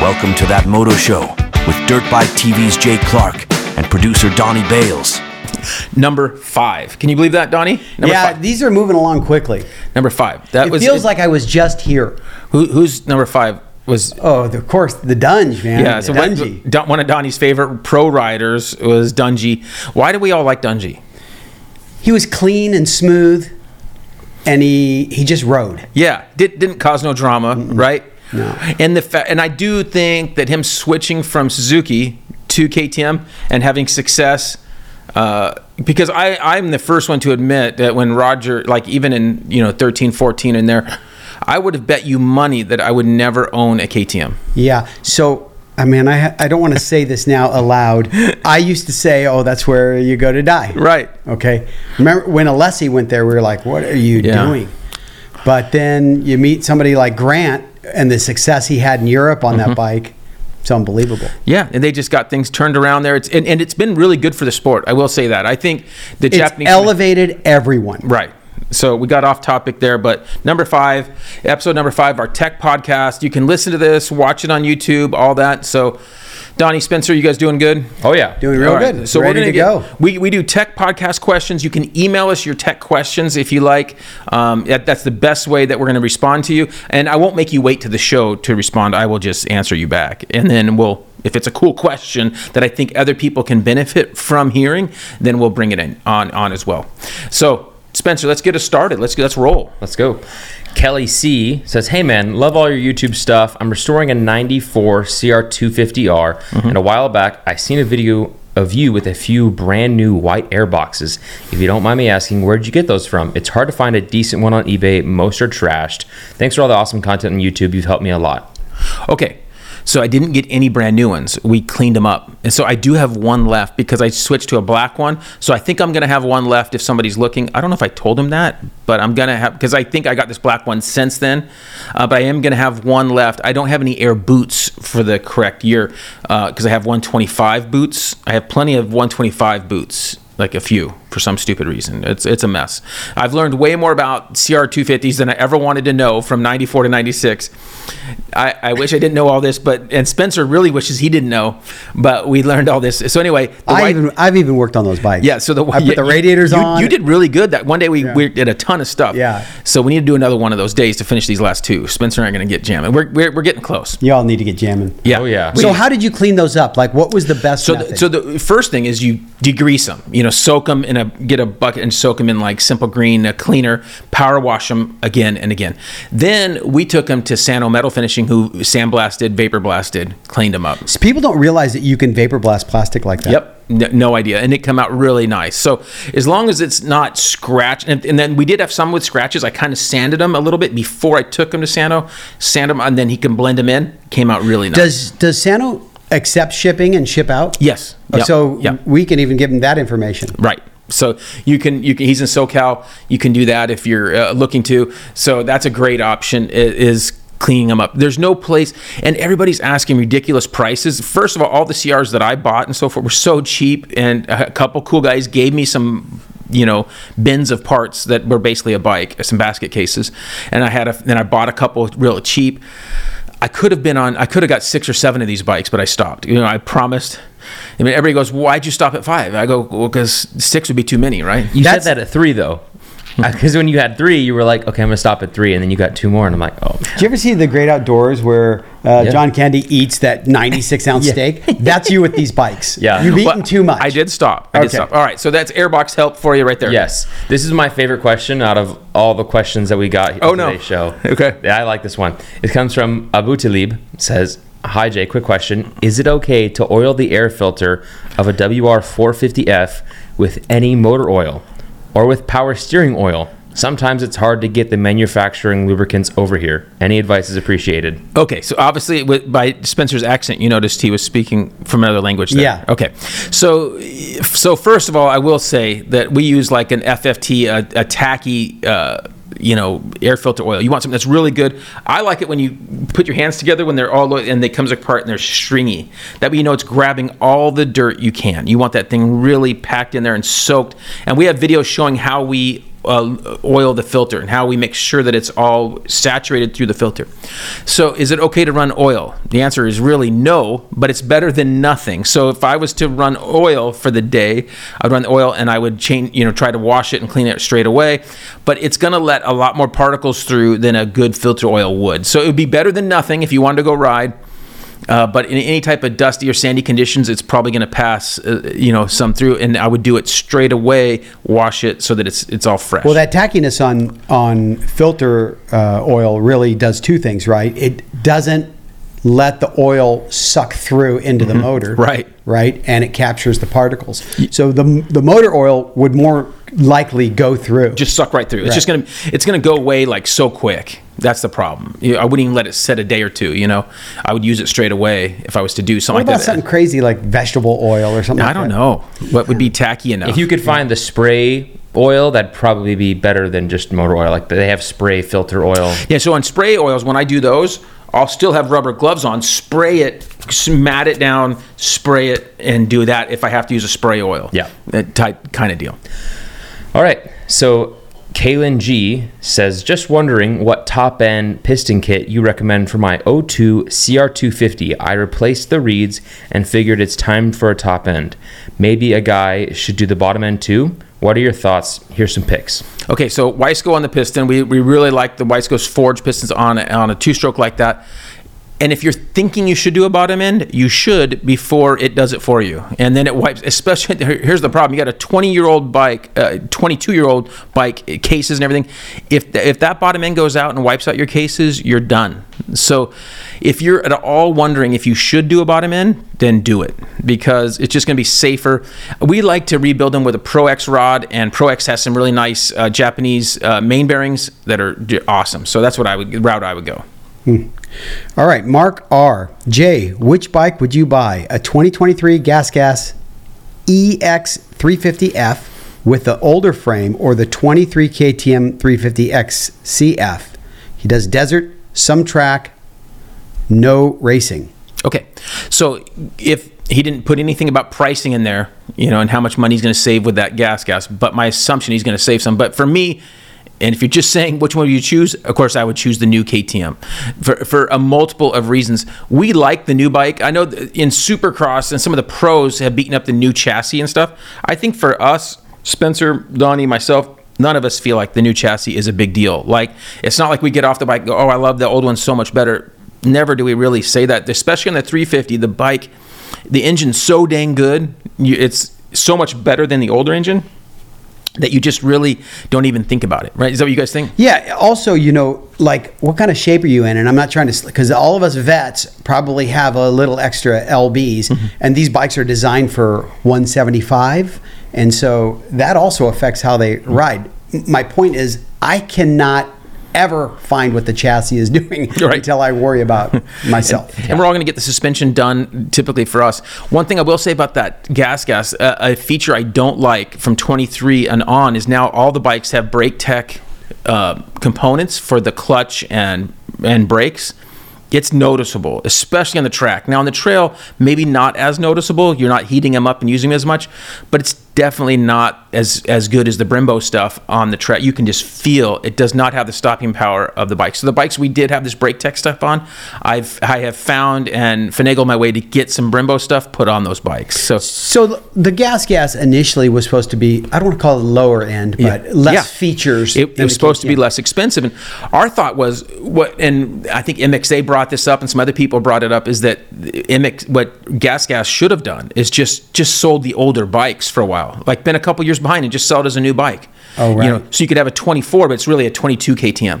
Welcome to That Moto Show with Dirt Bike TV's Jay Clark and producer Donnie Bales. Number five. Can you believe that, Donnie? Number yeah, five. these are moving along quickly. Number five. That It was feels like I was just here. who, who's number five was. Oh, of course, the Dunge, man. Yeah, so one, Dungey. Don- one of Donnie's favorite pro riders was Dungey. Why do we all like Dungey? He was clean and smooth, and he he just rode. Yeah, did, didn't cause no drama, right? No. And the fa- and I do think that him switching from Suzuki to KTM and having success, uh, because I I'm the first one to admit that when Roger like even in you know 13, 14 in there, I would have bet you money that I would never own a KTM. Yeah. So, I mean, I I don't want to say this now aloud. I used to say, "Oh, that's where you go to die." Right. Okay. Remember when Alessi went there? We were like, "What are you Yeah. doing?" But then you meet somebody like Grant and the success he had in Europe on Mm-hmm. that bike. It's unbelievable. Yeah, and they just got things turned around there. It's and, and it's been really good for the sport. I will say that. I think the It's Japanese elevated everyone. Right. So we got off topic there, but number five, episode number five, our tech podcast. You can listen to this, watch it on YouTube, all that. So, Donnie Spencer, you guys doing good? Oh yeah. Doing real All right, good. So Ready we're gonna to get, go. We, we do tech podcast questions. You can email us your tech questions if you like. Um, that, that's the best way that we're going to respond to you. And I won't make you wait to the show to respond. I will just answer you back, and then we'll. If it's a cool question that I think other people can benefit from hearing, then we'll bring it in on on as well. So Spencer, let's get us started. Let's let's roll. Let's go. Kelly C says, "Hey man, love all your YouTube stuff. I'm restoring a '94 CR250R, Mm-hmm. and a while back I seen a video of you with a few brand new white air boxes. If you don't mind me asking, where'd you get those from? It's hard to find a decent one on eBay. Most are trashed. Thanks for all the awesome content on YouTube. You've helped me a lot. Okay. So I didn't get any brand new ones. We cleaned them up. And so I do have one left because I switched to a black one. So I think I'm going to have one left if somebody's looking. I don't know if I told him that, but I'm to have because I think I got this black one since then. Uh, but I am to have one left. I don't have any air boots for the correct year because I have 125 boots. I have plenty of 125 boots like a few for some stupid reason. It's it's a mess. I've learned way more about CR250s than I ever wanted to know from 94 to 96. I, I wish I didn't know all this, but and Spencer really wishes he didn't know, but we learned all this. So anyway, the I white- even I've even worked on those bikes. yeah, so the I put yeah, the radiators you, on. You did really good. That one day we, we did a ton of stuff. Yeah. So we need to do another one of those days to finish these last two. Spencer and I are going to get jamming. We're, we're, we're getting close. Y'all need to get jamming. Yeah. Oh, yeah. We- So how did you clean those up? Like, what was the best So, the, so the first thing is you degrease them. You know, soak them in a get a bucket and soak them in like simple green a cleaner. Power wash them again and again. Then we took them to Sano Metal Finishing, who sandblasted, vapor blasted, cleaned them up. People don't realize that you can vapor blast plastic like that. Yep. No idea, and it come out really nice. So as long as it's not scratch, and, and then we did have some with scratches. I kind of sanded them a little bit before I took them to Sano, sand them, and then he can blend them in. Came out really nice. Does Does Sano accept shipping and ship out? yes. Oh, Yep. So Yep. we can even give them that information. Right. So you can you can he's in SoCal. You can do that if you're uh, looking to. So that's a great option. Is cleaning them up. There's no place, and everybody's asking ridiculous prices. First of all, all the CRs that I bought and so forth were so cheap, and a couple cool guys gave me some. You know, bins of parts that were basically a bike, some basket cases, and I had a. Then I bought a couple real cheap. I could have been on. I could have got six or seven of these bikes, but I stopped. You know, I promised. I mean, everybody goes, "Why'd you stop at five? I go, "Well, because six would be too many, right?" You That's- said that at three though. Because when you had three, you were like, okay, I'm gonna stop at three, and then you got two more, and I'm like, oh, Did you ever see the Great Outdoors where uh, Yeah. John Candy eats that 96 ounce steak? That's you with these bikes. Yeah. You've eaten Well, too much. I did stop. I did stop. All right, so that's airbox help for you right there. Yes, this is my favorite question out of all the questions that we got Oh, no. today's show. Okay. yeah, I like this one. It comes from Abu Talib. It Says, "Hi Jay, quick question: Is it okay to oil the air filter of a WR450F with any motor oil, or with power steering oil? Sometimes it's hard to get the manufacturing lubricants over here. Any advice is appreciated." Okay, so obviously with, by Spencer's accent, you noticed he was speaking from another language. There. Yeah. Okay, so so first of all, I will say that we use like an FFT, a, a tacky. Uh, you know, air filter oil. You want something that's really good. I like it when you put your hands together when they're all and they comes apart and they're stringy. That way you know it's grabbing all the dirt you can. You want that thing really packed in there and soaked. And we have videos showing how we uh, oil the filter and how we make sure that it's all saturated through the filter. So, is it okay to run oil? The answer is really no, but it's better than nothing. So, if I was to run oil for the day, I'd run the oil and I would change, you know, try to wash it and clean it straight away. But it's going to let a lot more particles through than a good filter oil would. So, it would be better than nothing if you wanted to go ride. Uh, but in any type of dusty or sandy conditions, it's probably going to pass, uh, you know, some through. And I would do it straight away, wash it so that it's it's all fresh. Well, that tackiness on on filter uh, oil really does two things, right? It doesn't let the oil suck through into the motor, Mm-hmm. Right. Right, and it captures the particles. So the the motor oil would more likely go through. just suck right through. It's just gonna it's gonna go away like so quick. That's the problem. I wouldn't even let it set a day or two. You know, I would use it straight away if I was to do something. what something about like that. something crazy like vegetable oil or something? I like don't that? know what would be tacky enough. If you could find the spray oil, that'd probably be better than just motor oil. Like they have spray filter oil. Yeah, so on spray oils, when I do those, I'll still have rubber gloves on, spray it, s- mat it down, spray it, and do that if I have to use a spray oil. Yeah. That type kind of deal. All right. So Kaylin G says, just wondering what top end piston kit you recommend for my O2 CR250. I replaced the reeds and figured it's time for a top end. Maybe a guy should do the bottom end too. What are your thoughts? Here's some picks. Okay, so Wiseco on the piston. We, we really like the Wiseco's forged pistons on on a two stroke like that. And if you're thinking you should do a bottom end, you should before it does it for you. And then it wipes, especially, here's the problem. You got a 20 year old bike, 22 year old bike, uh, cases and everything. If, th- if that bottom end goes out and wipes out your cases, you're done. So if you're at all wondering if you should do a bottom end, then do it because it's just going to be safer. We like to rebuild them with a Pro X rod, and Pro X has some really nice uh, Japanese uh, main bearings that are awesome. So that's what I would route I would go. Hmm. All right, Mark R. Jay, which bike would you buy? A 2023 Gas Gas E EX350F with the older frame or the 23 KTM 350X CF? He does desert, some track, no racing. Okay, so if he didn't put anything about pricing in there, you know, and how much money he's going to save with that gas gas, but my assumption he's going to save some. But for me, and if you're just saying which one you choose, of course I would choose the new KTM for for a multiple of reasons. We like the new bike. I know in Supercross and some of the pros have beaten up the new chassis and stuff. I think for us, Spencer, Donnie, myself, none of us feel like the new chassis is a big deal. Like it's not like we get off the bike, go, oh, I love the old one so much better. Never do we really say that, especially on the 350. The bike, the engine's so dang good. It's so much better than the older engine that you just really don't even think about it, right? Is that what you guys think? Yeah. Also, you know, like what kind of shape are you in? And I'm not trying to, because all of us vets probably have a little extra LBs, mm-hmm. and these bikes are designed for 175, and so that also affects how they mm-hmm. ride. M- My point is, I cannot ever find what the chassis is doing Right. until I worry about myself. And we're all going to get the suspension done typically for us. One thing I will say about that gas gas, uh, a feature I don't like from 23 and on is now all the bikes have Braktec uh, components for the clutch and and brakes. It's noticeable, especially on the track. Now on the trail, maybe not as noticeable. You're not heating them up and using them as much, but it's definitely not as as good as the Brembo stuff on the track. You can just feel it does not have the stopping power of the bike. So the bikes we did have this Braktec stuff on, I've I have found and finagled my way to get some Brembo stuff put on those bikes. So So the- the gas gas initially was supposed to be, I don't want to call it lower end, but less Yeah. features. It, it was supposed to be KTM. less expensive, and our thought was what, and I think MXA brought this up, and some other people brought it up, is that MX, what Gas Gas should have done is just just sold the older bikes for a while, like been a couple years behind, and just sell it as a new bike. Oh, You know, so you could have a 24, but it's really a 22 KTM,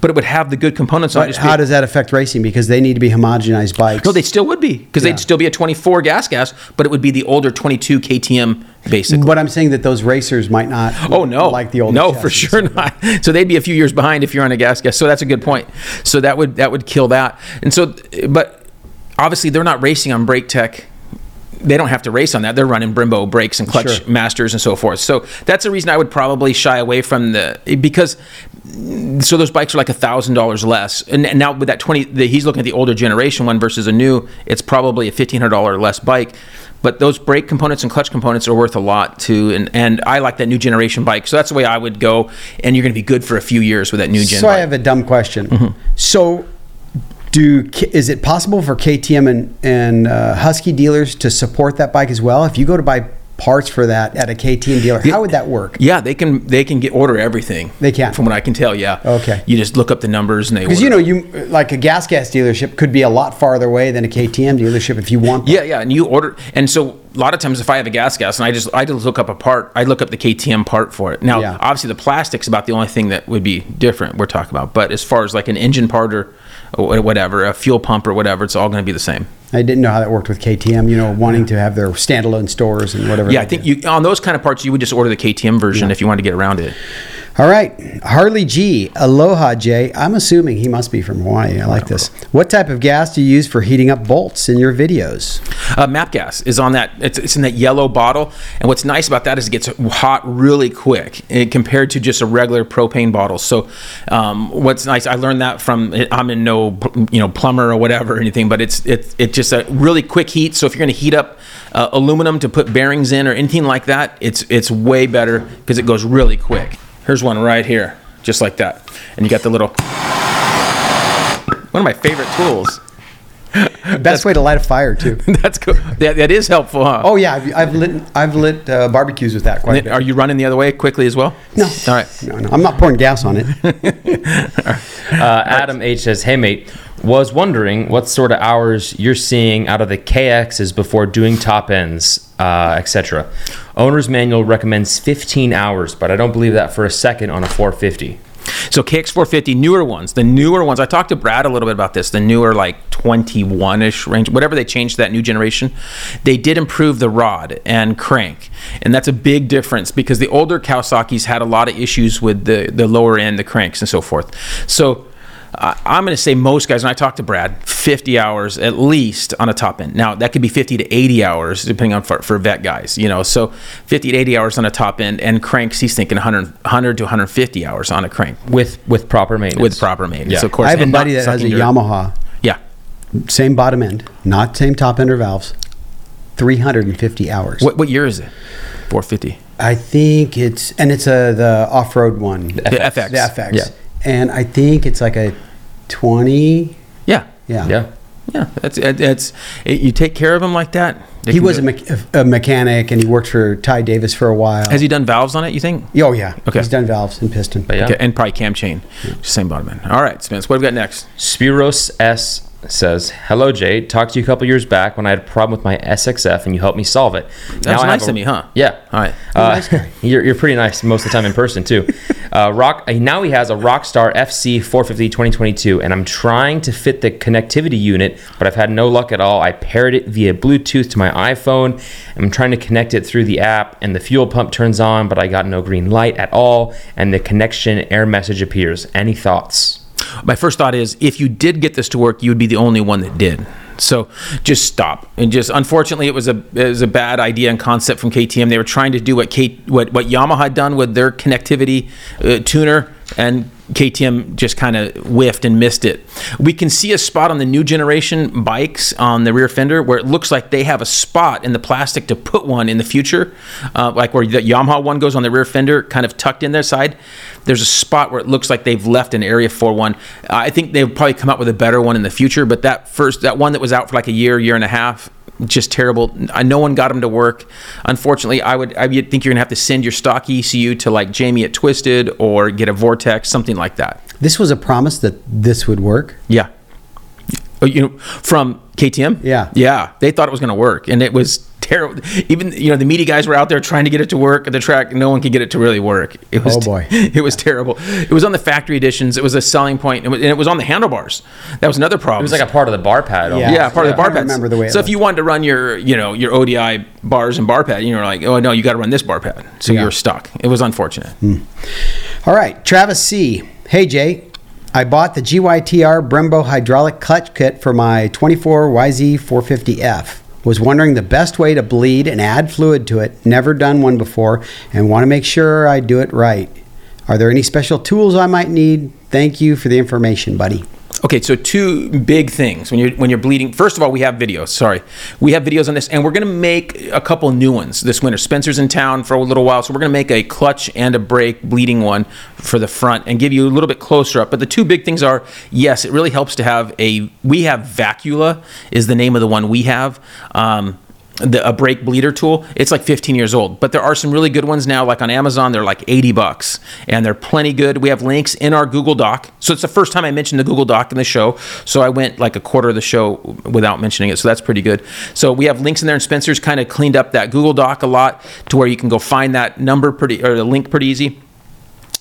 but it would have the good components on it. How does that affect racing? Because they need to be homogenized bikes. no, they still would be because Yeah. they'd still be a 24 Gas Gas, but it would be the older 22 KTM basically. But I'm saying that those racers might not. Oh no, like the old. no for sure not. So they'd be a few years behind if you're on a gas gas. So that's a good point. So that would that would kill that. And so, but obviously they're not racing on Braktec. They don't have to race on that. They're running Brembo brakes and clutch Sure. masters and so forth. So that's a reason I would probably shy away from the because so those bikes are like a thousand dollars less. And and now with that twenty, the, he's looking at the older generation one versus a new. It's probably a fifteen hundred dollar less bike. But those brake components and clutch components are worth a lot too, and, and I like that new generation bike. So that's the way I would go, and you're going to be good for a few years with that new gen. So bike. I have a dumb question. Mm-hmm. So, do is it possible for KTM and and uh, Husky dealers to support that bike as well? If you go to buy parts for that at a KTM dealer, how would that work? Yeah, they can they can get order everything. They can. from what I can tell. Yeah. Okay. You just look up the numbers and they. Because you know, you like a gas gas dealership could be a lot farther away than a KTM dealership if you want. Yeah, yeah, and you order, and so a lot of times if I have a gas gas and I just I just look up a part, I look up the KTM part for it. Now, Yeah. obviously, the plastic's about the only thing that would be different. We're talking about, but as far as like an engine part or, or whatever, a fuel pump or whatever, it's all going to be the same. I didn't know how that worked with KTM. You know, wanting to have their standalone stores and whatever. Yeah, I think do. you on those kind of parts, you would just order the KTM version if you wanted to get around it. All right, Harley G, Aloha J. I'm assuming he must be from Hawaii. I like this. What type of gas do you use for heating up bolts in your videos? Uh, MAPP gas is on that. It's, it's in that yellow bottle, and what's nice about that is it gets hot really quick eh, compared to just a regular propane bottle. So, um, what's nice, I learned that from. I'm in no, you know, plumber or whatever or anything, but it's it it just a really quick heat. So if you're going to heat up uh, aluminum to put bearings in or anything like that, it's it's way better because it goes really quick. Here's one right here, just like that, and you got the little. One of my favorite tools. Best way to light a fire too. That's cool. That, that is helpful, huh? Oh yeah, I've, I've lit I've lit uh, barbecues with that quite a bit. Are you running the other way quickly as well? No. All right. No, no, I'm not pouring gas on it. Uh, Adam H says, "Hey mate, was wondering what sort of hours you're seeing out of the KXs before doing top ends, uh, etc. Owner's manual recommends 15 hours, but I don't believe that for a second on a 450. So KX450, newer ones, the newer ones. I talked to Brad a little bit about this. The newer, like 21-ish range, whatever they changed to that new generation, they did improve the rod and crank, and that's a big difference because the older Kawasaki's had a lot of issues with the the lower end, the cranks and so forth. So. Uh, I'm going to say most guys, when I talk to Brad, 50 hours at least on a top end. Now, that could be 50 to 80 hours, depending on for, for vet guys, you know. So 50 to 80 hours on a top end, and cranks, he's thinking 100, 100 to 150 hours on a crank With with proper maintenance. with proper maintenance, Yeah. of course. I have a buddy that has a sucking dirt. Yamaha, Yeah. same bottom end, not same top end or valves, 350 hours. What, what year is it? 450. I think it's and it's a the off road one, The FX. the FX, Yeah. and I think it's like a 20. Yeah. Yeah, Yeah. Yeah. That's, it- you take care of him like that. He was a, me- a mechanic and he worked for Ty Davis for a while. Has he done valves on it, you think? Oh yeah. Okay. He's done valves and piston. But yeah. Okay, and probably cam chain. Same bottom end. All right, Spence, what have we got next? Spiros S says, "Hello Jay, talked to you a couple years back when I had a problem with my SXF and you helped me solve it. That was nice a- of me, huh? Yeah. All right. Uh, nice you're, you're pretty nice most of the time in person too. Uh, rock now he has a Rockstar FC 450 2022, and I'm trying to fit the connectivity unit, but I've had no luck at all. I paired it via Bluetooth to my iPhone. I'm trying to connect it through the app, and the fuel pump turns on, but I got no green light at all, and the connection error message appears. Any thoughts? My first thought is if you did get this to work, you would be the only one that did. So just stop and just. Unfortunately, it was a it was a bad idea and concept from KTM. They were trying to do what K, what what Yamaha had done with their connectivity uh, tuner, and KTM just kind of whiffed and missed it. We can see a spot on the new generation bikes on the rear fender where it looks like they have a spot in the plastic to put one in the future, uh, like where the Yamaha one goes on the rear fender, kind of tucked in their side. There's a spot where it looks like they've left an area for one. I think they'll probably come up with a better one in the future, but that first, that one that was out for like a year, year and a half, just terrible. No one got them to work. Unfortunately, I would I would think you're gonna have to send your stock ECU to like Jamie at Twisted or get a Vortex, something like that. This was a promise that this would work. Yeah. Oh, you know, from KTM. Yeah. Yeah, they thought it was going to work, and it was terrible. Even you know the media guys were out there trying to get it to work at the track. No one could get it to really work. It was Oh, boy. it was terrible. It was on the factory editions. It was a selling point, and it was- and it was on the handlebars. That was another problem. It was like a part of the bar pad. Yeah. almost. yeah, part of the bar pad. remember the way it so if you wanted to run your, you know, your ODI bars and bar pad, you know, like, oh no, you got to run this bar pad, so Yeah. you're stuck. It was unfortunate. Hmm. All right, Travis C. Hey Jay, I bought the GYTR Brembo hydraulic clutch kit for my 24 YZ 450F. Was wondering the best way to bleed and add fluid to it. Never done one before and want to make sure I do it right. Are there any special tools I might need? Thank you for the information, buddy. Okay, so two big things when you're when you're bleeding. First of all, we have videos. Sorry, we have videos on this, and we're gonna make a couple new ones this winter. Spencer's in town for a little while, so we're gonna make a clutch and a brake bleeding one for the front and give you a little bit closer up. But the two big things are yes, it really helps to have a. We have Vacula is the name of the one we have. Um, the, a brake bleeder tool it's like 15 years old. But there are some really good ones now like on amazon they're like 80 bucks. And they're plenty good. We have links in our google doc. So it's the first time i mentioned the google doc in the show. So i went like a quarter of the show without mentioning it. So that's pretty good. So we have links in there and spencer's kind of cleaned up that google doc a lot to where you can go find that number pretty or the link pretty easy.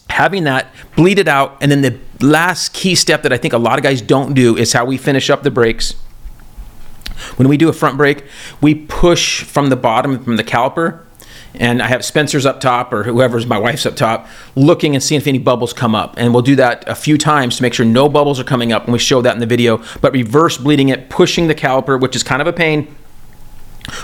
Having that bleed it out and then the last key step that i think a lot of guys don't do is how we finish up the brakes when we do a front brake, we push from the bottom from the caliper, and I have Spencer's up top or whoever's my wife's up top, looking and seeing if any bubbles come up. And we'll do that a few times to make sure no bubbles are coming up, and we show that in the video. But reverse bleeding it, pushing the caliper, which is kind of a pain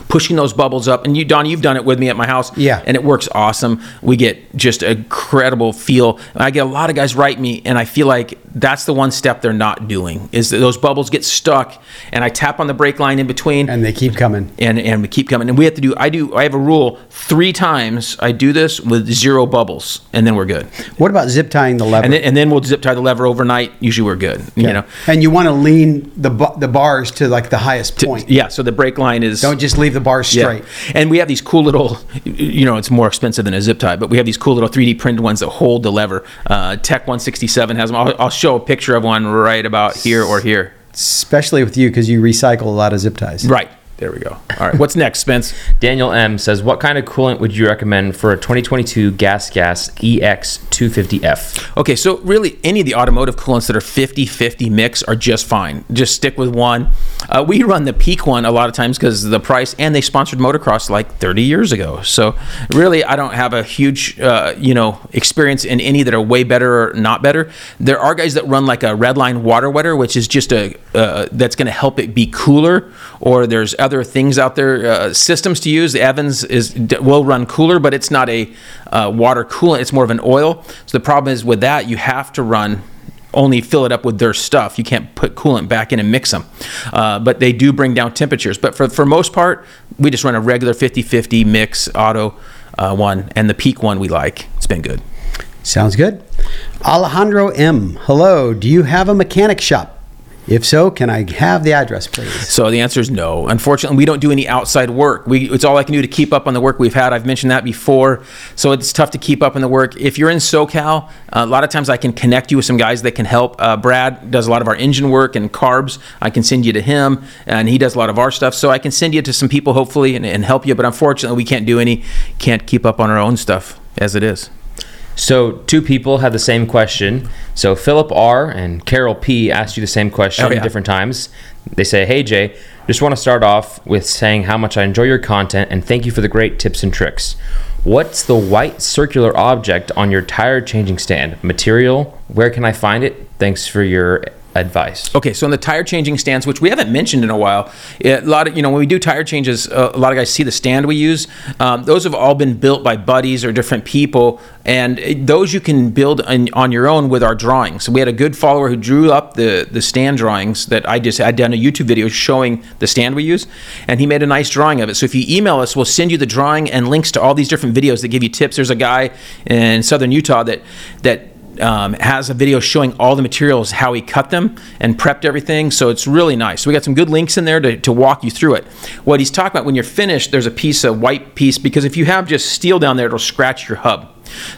pushing those bubbles up. And you, Don, you've done it with me at my house. Yeah. And it works awesome. We get just a incredible feel. I get a lot of guys write me, and I feel like that's the one step they're not doing is that those bubbles get stuck, and I tap on the brake line in between. And they keep coming. and, and we keep coming. And we have to do, I do, I have a rule three times I do this with zero bubbles, and then we're good. What about zip tying the lever? And then, and then we'll zip tie the lever overnight. Usually we're good, you know. and you want to lean the the bars to like the highest point. Yeah, so the brake line is. Don't just leave the bars straight. Yeah. And we have these cool little, you know, it's more expensive than a zip tie, but we have these cool little 3D printed ones that hold the lever. Uh, Tech 167 has them. I'll, I'll show a picture of one right about here or here. Especially with you because you recycle a lot of zip ties. Right. There we go. All right. What's next, Spence? Daniel M says, "What kind of coolant would you recommend for a 2022 Gas Gas E EX250F?" Okay, so really any of the automotive coolants that are 50 50 mix are just fine. Just stick with one. Uh, we run the peak one a lot of times because the price, and they sponsored motocross like 30 years ago. So really, I don't have a huge, uh, you know, experience in any that are way better or not better. There are guys that run like a Redline water wetter, which is just a uh, that's going to help it be cooler. Or there's other things out there, uh, systems to use. The Evans is will run cooler, but it's not a uh, water coolant. It's more of an oil. So the problem is with that, you have to run only fill it up with their stuff. You can't put coolant back in and mix them. Uh, but they do bring down temperatures. But for, for most part, we just run a regular 50 50 mix auto uh, one, and the peak one we like. It's been good. Sounds good. Alejandro M. Hello. Do you have a mechanic shop? If so, can I have the address, please? So the answer is no. Unfortunately, we don't do any outside work. We, it's all I can do to keep up on the work we've had. I've mentioned that before. So it's tough to keep up on the work. If you're in SoCal, a lot of times I can connect you with some guys that can help. Uh, Brad does a lot of our engine work and carbs. I can send you to him, and he does a lot of our stuff. So I can send you to some people, hopefully, and, and help you. But unfortunately, we can't do any, can't keep up on our own stuff as it is. So two people had the same question. So Philip R and Carol P asked you the same question Oh, yeah. at different times. They say, "Hey Jay, just want to start off with saying how much I enjoy your content and thank you for the great tips and tricks. What's the white circular object on your tire changing stand? Material? Where can I find it? Thanks for your advice." Okay, so in the tire changing stands, which we haven't mentioned in a while, a lot of you know when we do tire changes, uh, a lot of guys see the stand we use. Um, those have all been built by buddies or different people, and those you can build on, on your own with our drawings. So we had a good follower who drew up the the stand drawings that I just had done a YouTube video showing the stand we use, and he made a nice drawing of it. So if you email us, we'll send you the drawing and links to all these different videos that give you tips. There's a guy in Southern Utah that that um, has a video showing all the materials, how he cut them and prepped everything. So it's really nice. So we got some good links in there to, to walk you through it. What he's talking about when you're finished, there's a piece of white piece because if you have just steel down there, it'll scratch your hub.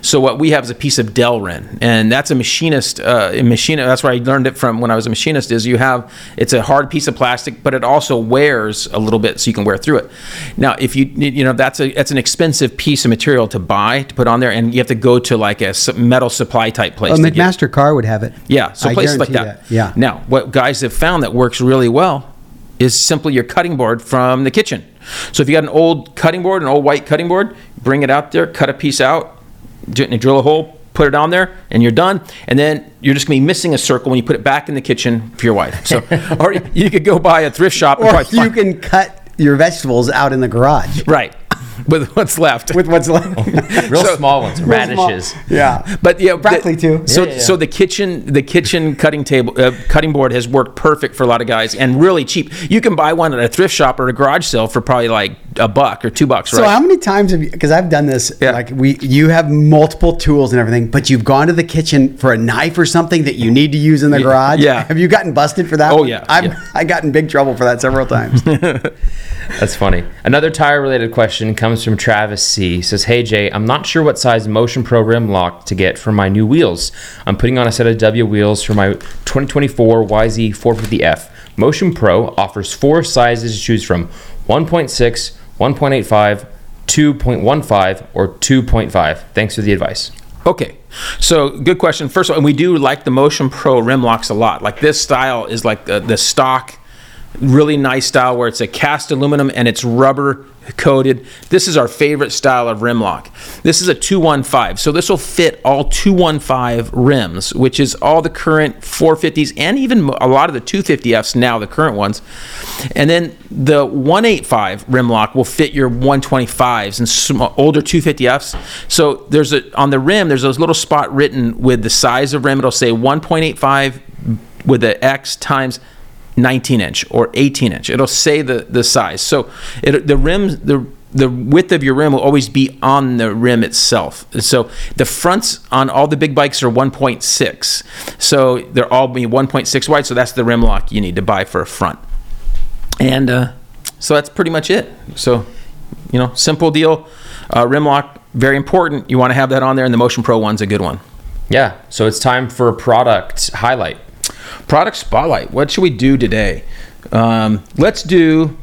So what we have is a piece of Delrin, and that's a machinist. Uh, a machinist. That's where I learned it from when I was a machinist. Is you have it's a hard piece of plastic, but it also wears a little bit, so you can wear through it. Now, if you you know that's a that's an expensive piece of material to buy to put on there, and you have to go to like a metal supply type place. Oh, get- McMaster-Carr would have it. yeah, so I places like guarantee that. Yeah. Now, what guys have found that works really well is simply your cutting board from the kitchen. So if you got an old cutting board, an old white cutting board, bring it out there, cut a piece out, drill a hole, put it on there, and you're done. And then you're just gonna be missing a circle when you put it back in the kitchen for your wife. So, or you could go buy a thrift shop. and Or probably you find- can cut your vegetables out in the garage. Right. with what's left. with what's left. Real So- small ones, Real small. radishes. Yeah. But yeah, Broccoli the- too. So, Yeah, yeah, so the kitchen, the kitchen cutting table, uh, cutting board has worked perfect for a lot of guys and really cheap. You can buy one at a thrift shop or a garage sale for probably like a buck or two bucks, So right? how many times have you? Because I've done this. Yeah. Like we, you have multiple tools and everything, but you've gone to the kitchen for a knife or something that you need to use in the garage. yeah. Have you gotten busted for that? Oh yeah, I've yeah. I got in big trouble for that several times. That's funny. Another tire related question comes from Travis C. Says, Hey Jay, I'm not sure what size Motion Pro rim lock to get for my new wheels. I'm putting on a set of W wheels for my 2024 YZ 450F. Motion Pro offers four sizes to choose from 1.6, 1.85, 2.15, or 2.5. Thanks for the advice. Okay, so good question. First of all, and we do like the Motion Pro rim locks a lot. Like this style is like the, the stock, really nice style where it's a cast aluminum and it's rubber coated. This is our favorite style of rim lock. This is a 215, so this will fit all 215 rims, which is all the current 450s and even a lot of the 250Fs now, the current ones. And then the 185 rim lock will fit your 125s and older 250Fs. So there's a on the rim, there's those little spot written with the size of rim. It'll say 1.85 with the X times 19 inch or 18 inch. It'll say the the size. So it, the rim, the the width of your rim will always be on the rim itself. So the fronts on all the big bikes are 1.6. So they're all being 1.6 wide. So that's the rim lock you need to buy for a front. And uh, so that's pretty much it. So, you know, simple deal. Uh, rim lock, very important. You want to have that on there, and the Motion Pro one's a good one. Yeah, so it's time for a product highlight. Product spotlight. What should we do today? Um, let's do.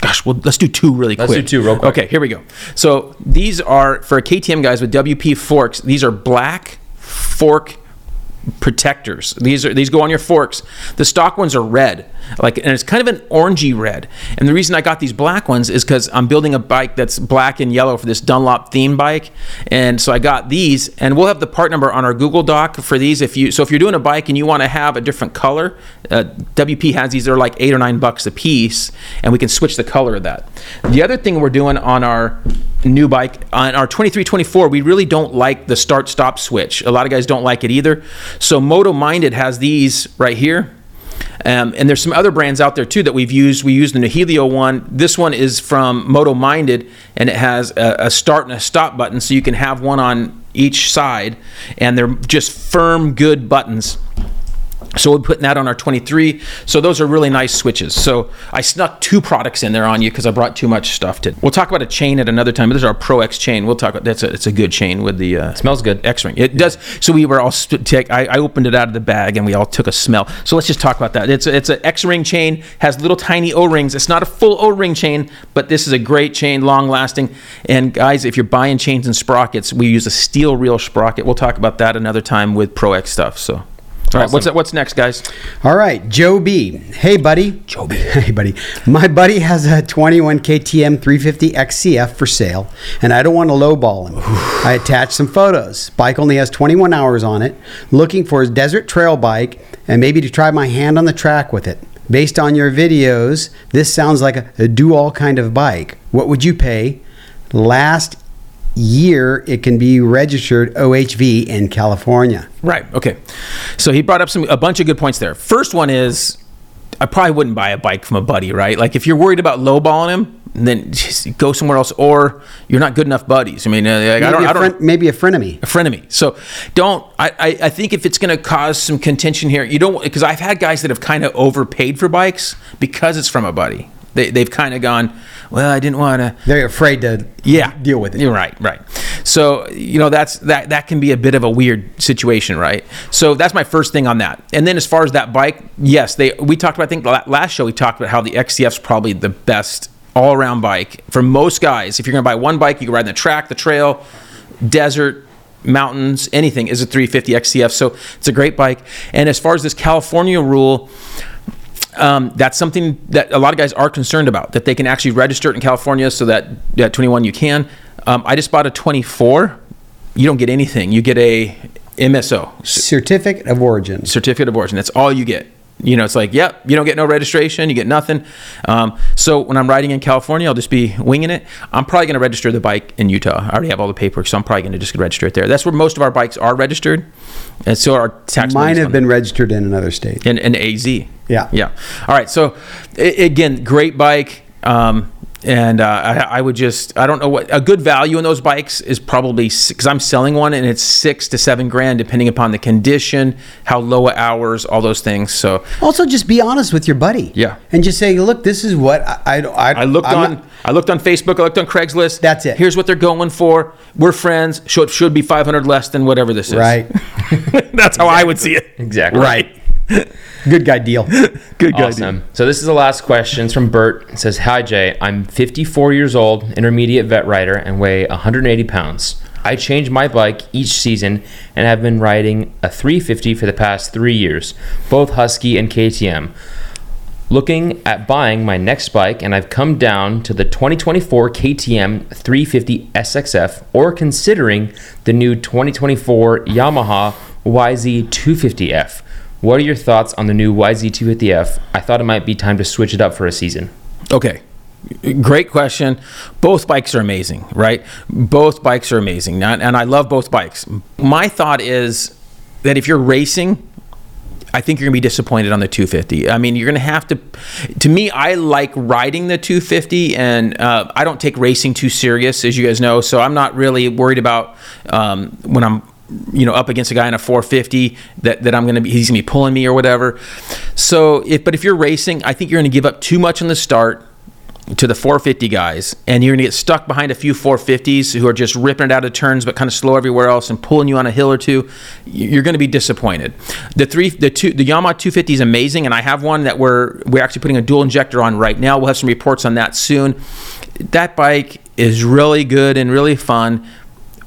Gosh, well, let's do two really quick. Let's do two real quick. Okay, here we go. So these are for KTM guys with WP forks. These are black fork protectors. These are these go on your forks. The stock ones are red, like and it's kind of an orangey red. And the reason I got these black ones is because I'm building a bike that's black and yellow for this Dunlop theme bike, and so I got these. And we'll have the part number on our Google Doc for these. If you so if you're doing a bike and you want to have a different color, uh, WP has these. They're like eight or nine bucks a piece, and we can switch the color of that. The other thing we're doing on our new bike on our 2324 we really don't like the start stop switch a lot of guys don't like it either so moto minded has these right here um, and there's some other brands out there too that we've used. We used the Nihilo one. This one is from moto minded and it has a, a start and a stop button so you can have one on each side and they're just firm good buttons so we're putting that on our 23. So those are really nice switches. So I snuck two products in there on you because I brought too much stuff to. We'll talk about a chain at another time. But This is our Pro X chain. We'll talk about that's a it's a good chain with the uh, Smells good. X ring. It does. So we were all take. I, I opened it out of the bag and we all took a smell. So let's just talk about that. It's a, it's an X ring chain. Has little tiny O rings. It's not a full O ring chain, but this is a great chain, long lasting. And guys, if you're buying chains and sprockets, we use a steel reel sprocket. We'll talk about that another time with Pro X stuff. So. All right, what's what's next, guys? All right, Joe B. Hey, buddy. Joe B. Hey, buddy. My buddy has a 21 KTM 350 XCF for sale, and I don't want to lowball him. I attached some photos. Bike only has 21 hours on it. Looking for his desert trail bike and maybe to try my hand on the track with it. Based on your videos, this sounds like a, a do all kind of bike. What would you pay? Last year, it can be registered OHV in California. Right. Okay. So he brought up some a bunch of good points there. First one is I probably wouldn't buy a bike from a buddy, right? Like if you're worried about lowballing him, then just go somewhere else, or you're not good enough buddies. I mean, uh, like, I Maybe, don't. a I don't friend, maybe a frenemy. a frenemy. So don't. I, I, I think if it's going to cause some contention here, you don't because I've had guys that have kind of overpaid for bikes because it's from a buddy. They, they've kind of gone, well, I didn't want to They're afraid to yeah. deal with it. you're right right. So you know that's that that can be a bit of a weird situation right? So that's my first thing on that. And then as far as that bike yes they we talked about i think last show we talked about how the xcf's probably the best all-around bike. For most guys if you're going to buy one bike you can ride on the track the trail desert mountains anything is a 350 xcf so it's a great bike. And as far as this california rule um, that's something that a lot of guys are concerned about that they can actually register it in California so that at 21 you can. Um, I just bought a 24. You don't get anything. You get a MSO Certificate of origin. certificate of origin. That's all you get. You know, it's like, yep, you don't get no registration, you get nothing. Um, so when I'm riding in California, I'll just be winging it. I'm probably going to register the bike in Utah. I already have all the paperwork, so I'm probably going to just register it there. That's where most of our bikes are registered, and so our tax Mine have been registered in another state. in, in AZ. Yeah. Yeah. All right. So a- again, great bike. Um, and uh, I, I would just, I don't know what a good value in those bikes is probably because I'm selling one and it's six to seven grand depending upon the condition, how low hours, all those things. So Also, just be honest with your buddy. Yeah. And just say, look, this is what I I, I, I looked I'm on, not- I looked on Facebook, I looked on Craigslist. That's it. Here's what they're going for. We're friends. Should should be 500 less than whatever this is. right. That's how I would see it. Exactly. right. Good guy deal. Good guy. Awesome. So this is the last question. It's from Bert. It says, Hi Jay, I'm 54 years old, intermediate vet rider, and weigh 180 pounds. I change my bike each season and have been riding a 350 for the past three years, both Husky and KTM. Looking at buying my next bike, and I've come down to the 2024 KTM 350 SXF or considering the new 2024 Yamaha YZ250F. What are your thoughts on the new YZ250F? I thought it might be time to switch it up for a season. Okay. Great question. Both bikes are amazing, right? Both bikes are amazing. And and I love both bikes. My thought is that if you're racing, I think you're going to be disappointed on the 250. I mean, you're going to have to. To me, I like riding the 250, and uh, I don't take racing too serious, as you guys know. So I'm not really worried about um, when I'm, you know, up against a guy in a 450 that, that I'm to be he's to be pulling me or whatever. So if but if you're racing, I think you're to give up too much on the start to the 450 guys, and you're to get stuck behind a few 450s who are just ripping it out of turns, but kind of slow everywhere else and pulling you on a hill or two. You're to be disappointed. The three, the two, the Yamaha 250 is amazing, and I have one that we're we're actually putting a dual injector on right now. We'll have some reports on that soon. That bike is really good and really fun.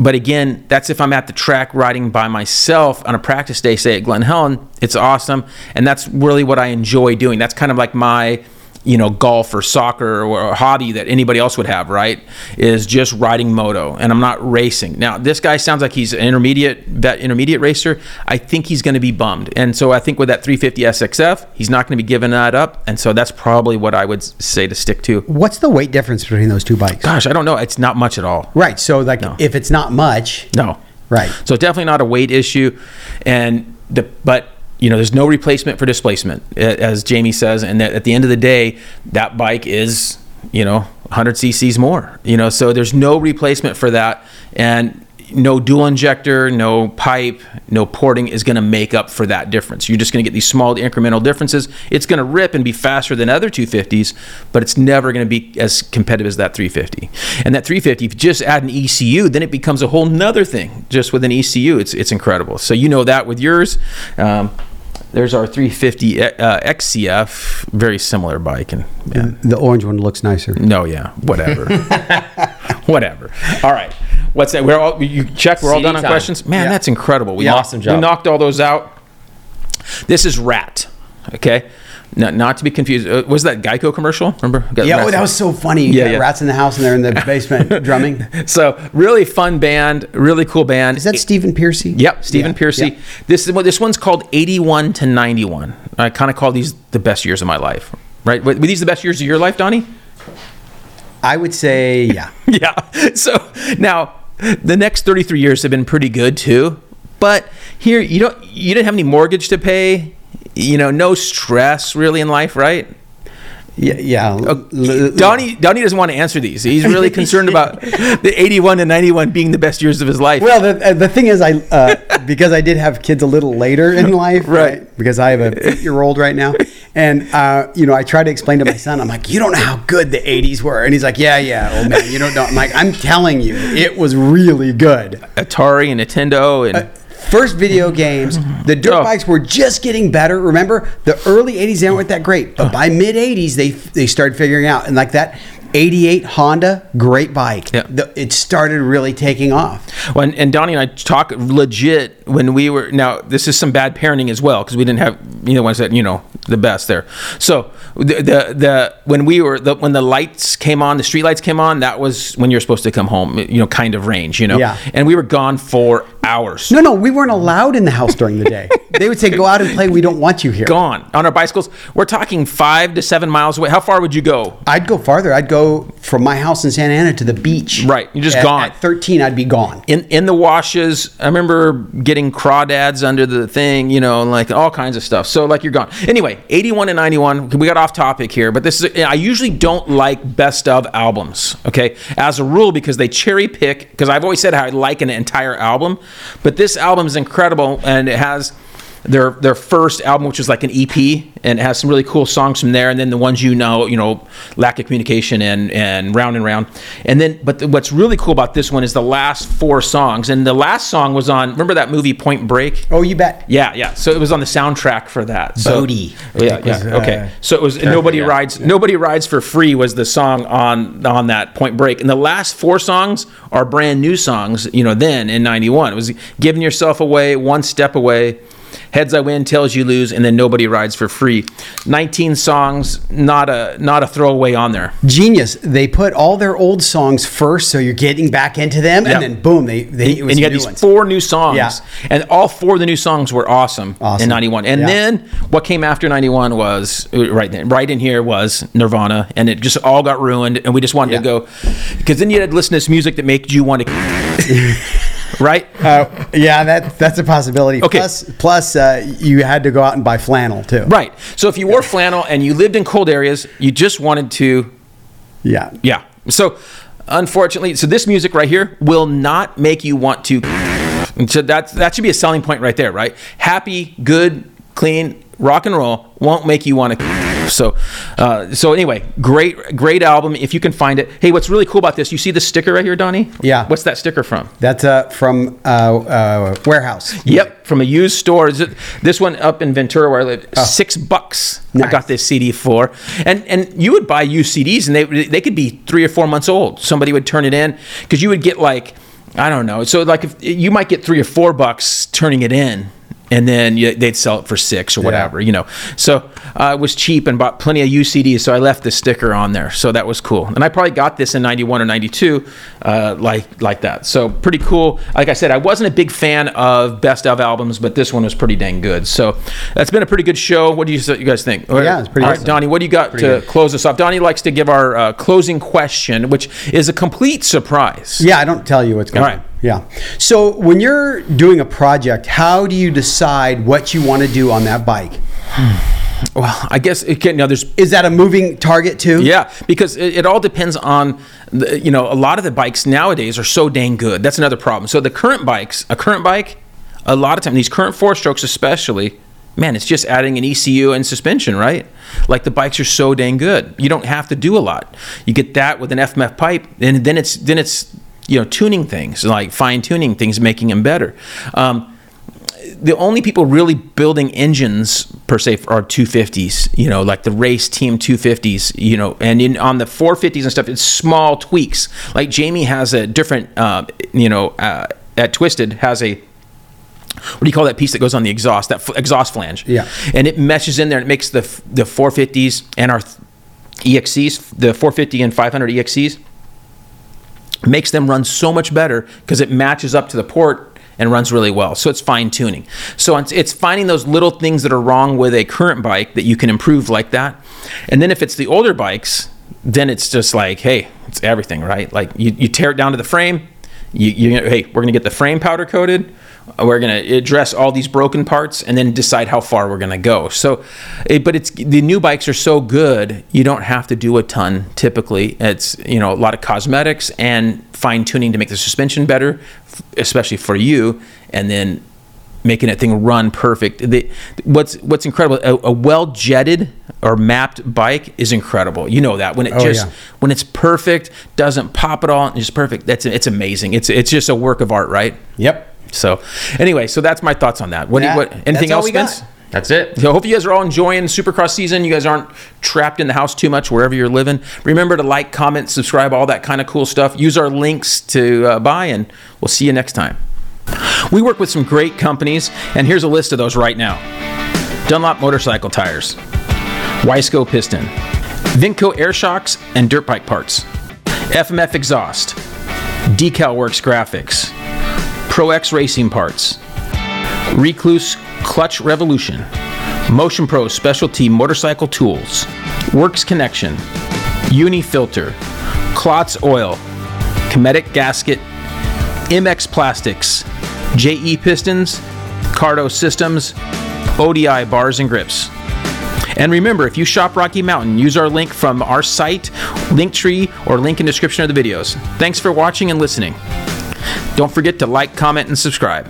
But again, that's if I'm at the track riding by myself on a practice day, say at Glen Helen. It's awesome. And that's really what I enjoy doing. That's kind of like my, you know, golf or soccer or a hobby that anybody else would have, right? Is just riding moto. And I'm not racing. Now, this guy sounds like he's an intermediate, that intermediate racer. I think he's going to be bummed. And so I think with that 350 SXF, he's not going to be giving that up. And so that's probably what I would say to stick to. What's the weight difference between those two bikes? Gosh, I don't know. It's not much at all. Right. So, like, No. if it's not much, No. right. So definitely not a weight issue, and the but you know there's no replacement for displacement, as Jamie says, and that at the end of the day, that bike is you know 100 cc's more. You know, so there's no replacement for that, and no dual injector, no pipe, no porting is going to make up for that difference. You're just going to get these small incremental differences. It's going to rip and be faster than other 250s, but it's never going to be as competitive as that 350. And that 350, if you just add an ECU, then it becomes a whole nother thing. Just with an ECU, it's it's incredible. So you know that with yours. Um, there's our 350 uh, XCF, very similar bike, and yeah, The orange one looks nicer. no, yeah, whatever, whatever. All right, what's that? We're all you check. We're all CD done on time. questions. Man, Yeah. that's incredible. We Yeah. Awesome job. We knocked all those out. This is Ratt. Okay, not, not to be confused. Uh, was that Geico commercial? Remember? Got Yeah, oh, that was so funny. You Yeah, yeah. rats in the house and they're in the basement drumming. So really fun band, really cool band. Is that Stephen Pearcy? Yep, Stephen Yeah, Pearcy. yeah. This is this one's called 81 to 91. I kind of call these the best years of my life. Right? Were were these the best years of your life, Donnie? I would say, yeah. yeah. So now the next 33 years have been pretty good too. But here you don't you didn't have any mortgage to pay. You know, no stress really in life, right? Yeah. yeah. Donnie Donnie doesn't want to answer these. He's really concerned about the 81 to 91 being the best years of his life. Well, the, uh, the thing is, I uh, because I did have kids a little later in life, Right. Because I have a eight-year-old right now, and uh, you know, I try to explain to my son, I'm like, you don't know how good the '80s were, and he's like, yeah, yeah, old man, you don't know. I'm like, I'm telling you, it was really good. Atari and Nintendo and First video games, the dirt Oh. bikes were just getting better. Remember, the early '80s they weren't that great, but by mid '80s they they started figuring out, and like that. 88 Honda, great bike. Yeah. The- it started really taking off. When and Donnie and I talk legit when we were now this is some bad parenting as well because we didn't have you know ones that you know the best there. So the the, the when we were the, when the lights came on, the street lights came on, that was when you're supposed to come home. You know, kind of range. You know, Yeah. And we were gone for hours. No, no, we weren't allowed in the house during the day. they would say, "Go out and play. We don't want you here." Gone on our bicycles. We're talking five to seven miles away. How far would you go? I'd go farther. I'd go from my house in Santa Ana to the beach. Right, you're just At- gone. At 13, I'd be gone. in in the washes. I remember getting crawdads under the thing, you know, like all kinds of stuff. So like you're gone. Anyway, 81 and 91. We got off topic here, but this is I usually don't like best of albums, okay? As a rule because they cherry pick because I've always said how I like an entire album, but this album is incredible and it has their their first album, which is like an EP, and it has some really cool songs from there. And then the ones you know, you know, lack of communication and and round and round. And then, but the, what's really cool about this one is the last four songs. And the last song was on. Remember that movie Point Break? Oh, you bet. Yeah, yeah. So it was on the soundtrack for that. So, Bodhi, I Yeah, yeah. was, uh, okay. So it was nobody yeah. rides. Nobody rides for free was the song on on that Point Break, and the last four songs are brand new songs. You know, then in '91, it was giving yourself away, one step away. Heads I win, tails you lose, and then nobody rides for free. 19 songs, not a not a throwaway on there. Genius. They put all their old songs first, so you're getting back into them, Yeah. and then boom, they they it was and you had these ones. four new songs, Yeah. and all four of the new songs were awesome, Awesome. in '91. And Yeah. then what came after '91 was uh, right then, right in here was Nirvana, and it just all got ruined. And we just wanted to go because then you had to listen to this music that made you want to, right? Uh, yeah, that that's a possibility. Okay. Plus, plus uh, you had to go out and buy flannel too. Right. So if you wore flannel and you lived in cold areas, you just wanted to Yeah. Yeah. So, unfortunately, so this music right here will not make you want to. And So that that should be a selling point right there, right? Happy, good, clean rock and roll won't make you want to. So, uh, so anyway, great, great album if you can find it. Hey, what's really cool about this? You see the sticker right here, Donnie? Yeah. What's that sticker from? That's uh, from uh, uh, warehouse. Yep, from a used store. Is it- This one up in Ventura where I live, six bucks. I got this CD for, and and you would buy used CDs, and they they could be three or four months old. Somebody would turn it in because you would get like I don't know. So like if you might get three or four bucks turning it in. And then you, they'd sell it for six or whatever, you know. So uh, it was cheap and bought plenty of UCDs, So I left the sticker on there. So that was cool. And I probably got this in '91 or '92, uh, like like that. So pretty cool. Like I said, I wasn't a big fan of best of albums, but this one was pretty dang good. So that's been a pretty good show. What do you, you guys think? Yeah, it's pretty All right, awesome. Donnie, what do you got to good. close us off? Donnie likes to give our uh, closing question, which is a complete surprise. Yeah, I don't tell you what's going All on. right. Yeah. So when you're doing a project, how do you decide what you want to do on that bike? Well, I guess it can. You know, there's Is that a moving target too? Yeah, because it, it all depends on, the, you know, a lot of the bikes nowadays are so dang good. That's another problem. So the current bikes, a current bike, a lot of time these current four strokes especially, man, it's just adding an ECU and suspension, right? Like the bikes are so dang good. You don't have to do a lot. You get that with an FMF pipe, and then it's then it's you know tuning things like fine tuning things, making them better. Um, the only people really building engines per se are 250s you know like the race team 250s you know and in on the 450s and stuff it's small tweaks like jamie has a different uh, you know uh, at twisted has a what do you call that piece that goes on the exhaust that f- exhaust flange Yeah. and it meshes in there and it makes the the 450s and our excs the 450 and 500 excs makes them run so much better because it matches up to the port and runs really well. So it's fine tuning. So it's, finding those little things that are wrong with a current bike that you can improve like that. And then if it's the older bikes, then it's just like, hey, it's everything, right? Like you, you tear it down to the frame. You, you hey, we're gonna get the frame powder coated. We're gonna address all these broken parts and then decide how far we're gonna go. So, eh, but it's the new bikes are so good, you don't have to do a ton. Typically, it's you know a lot of cosmetics and fine tuning to make the suspension better, especially for you, and then making that thing run perfect. The, what's what's incredible, a, a well jetted or mapped bike is incredible. You know that when it Oh, just yeah. when it's perfect, doesn't pop at all, and just perfect. That's it's amazing. It's it's just a work of art, right? Yep. So, anyway, so that's my thoughts on that. What do you, what anything else, we got. That's it. So I hope you guys are all enjoying Supercross season. You guys aren't trapped in the house too much wherever you're living. Remember to like, comment, subscribe, all that kind of cool stuff. Use our links to uh, buy, and we'll see you next time. We work with some great companies, and here's a list of those right now. Dunlop Motorcycle Tires, Wiseco Piston, Vinco Air Shocks and Dirt Bike Parts, FMF Exhaust, Decal Works Graphics, Pro X Racing Parts, Rekluse Clutch Revolution, Motion Pro Specialty Motorcycle Tools, Works Connection, Uni Filter, Klotz Oil, Cometic Gasket, MX Plastics, JE Pistons, Cardo Systems, ODI Bars and Grips. And remember, if you shop Rocky Mountain, use our link from our site, Linktree, or link in description of the videos. Thanks for watching and listening. Don't forget to like, comment, and subscribe.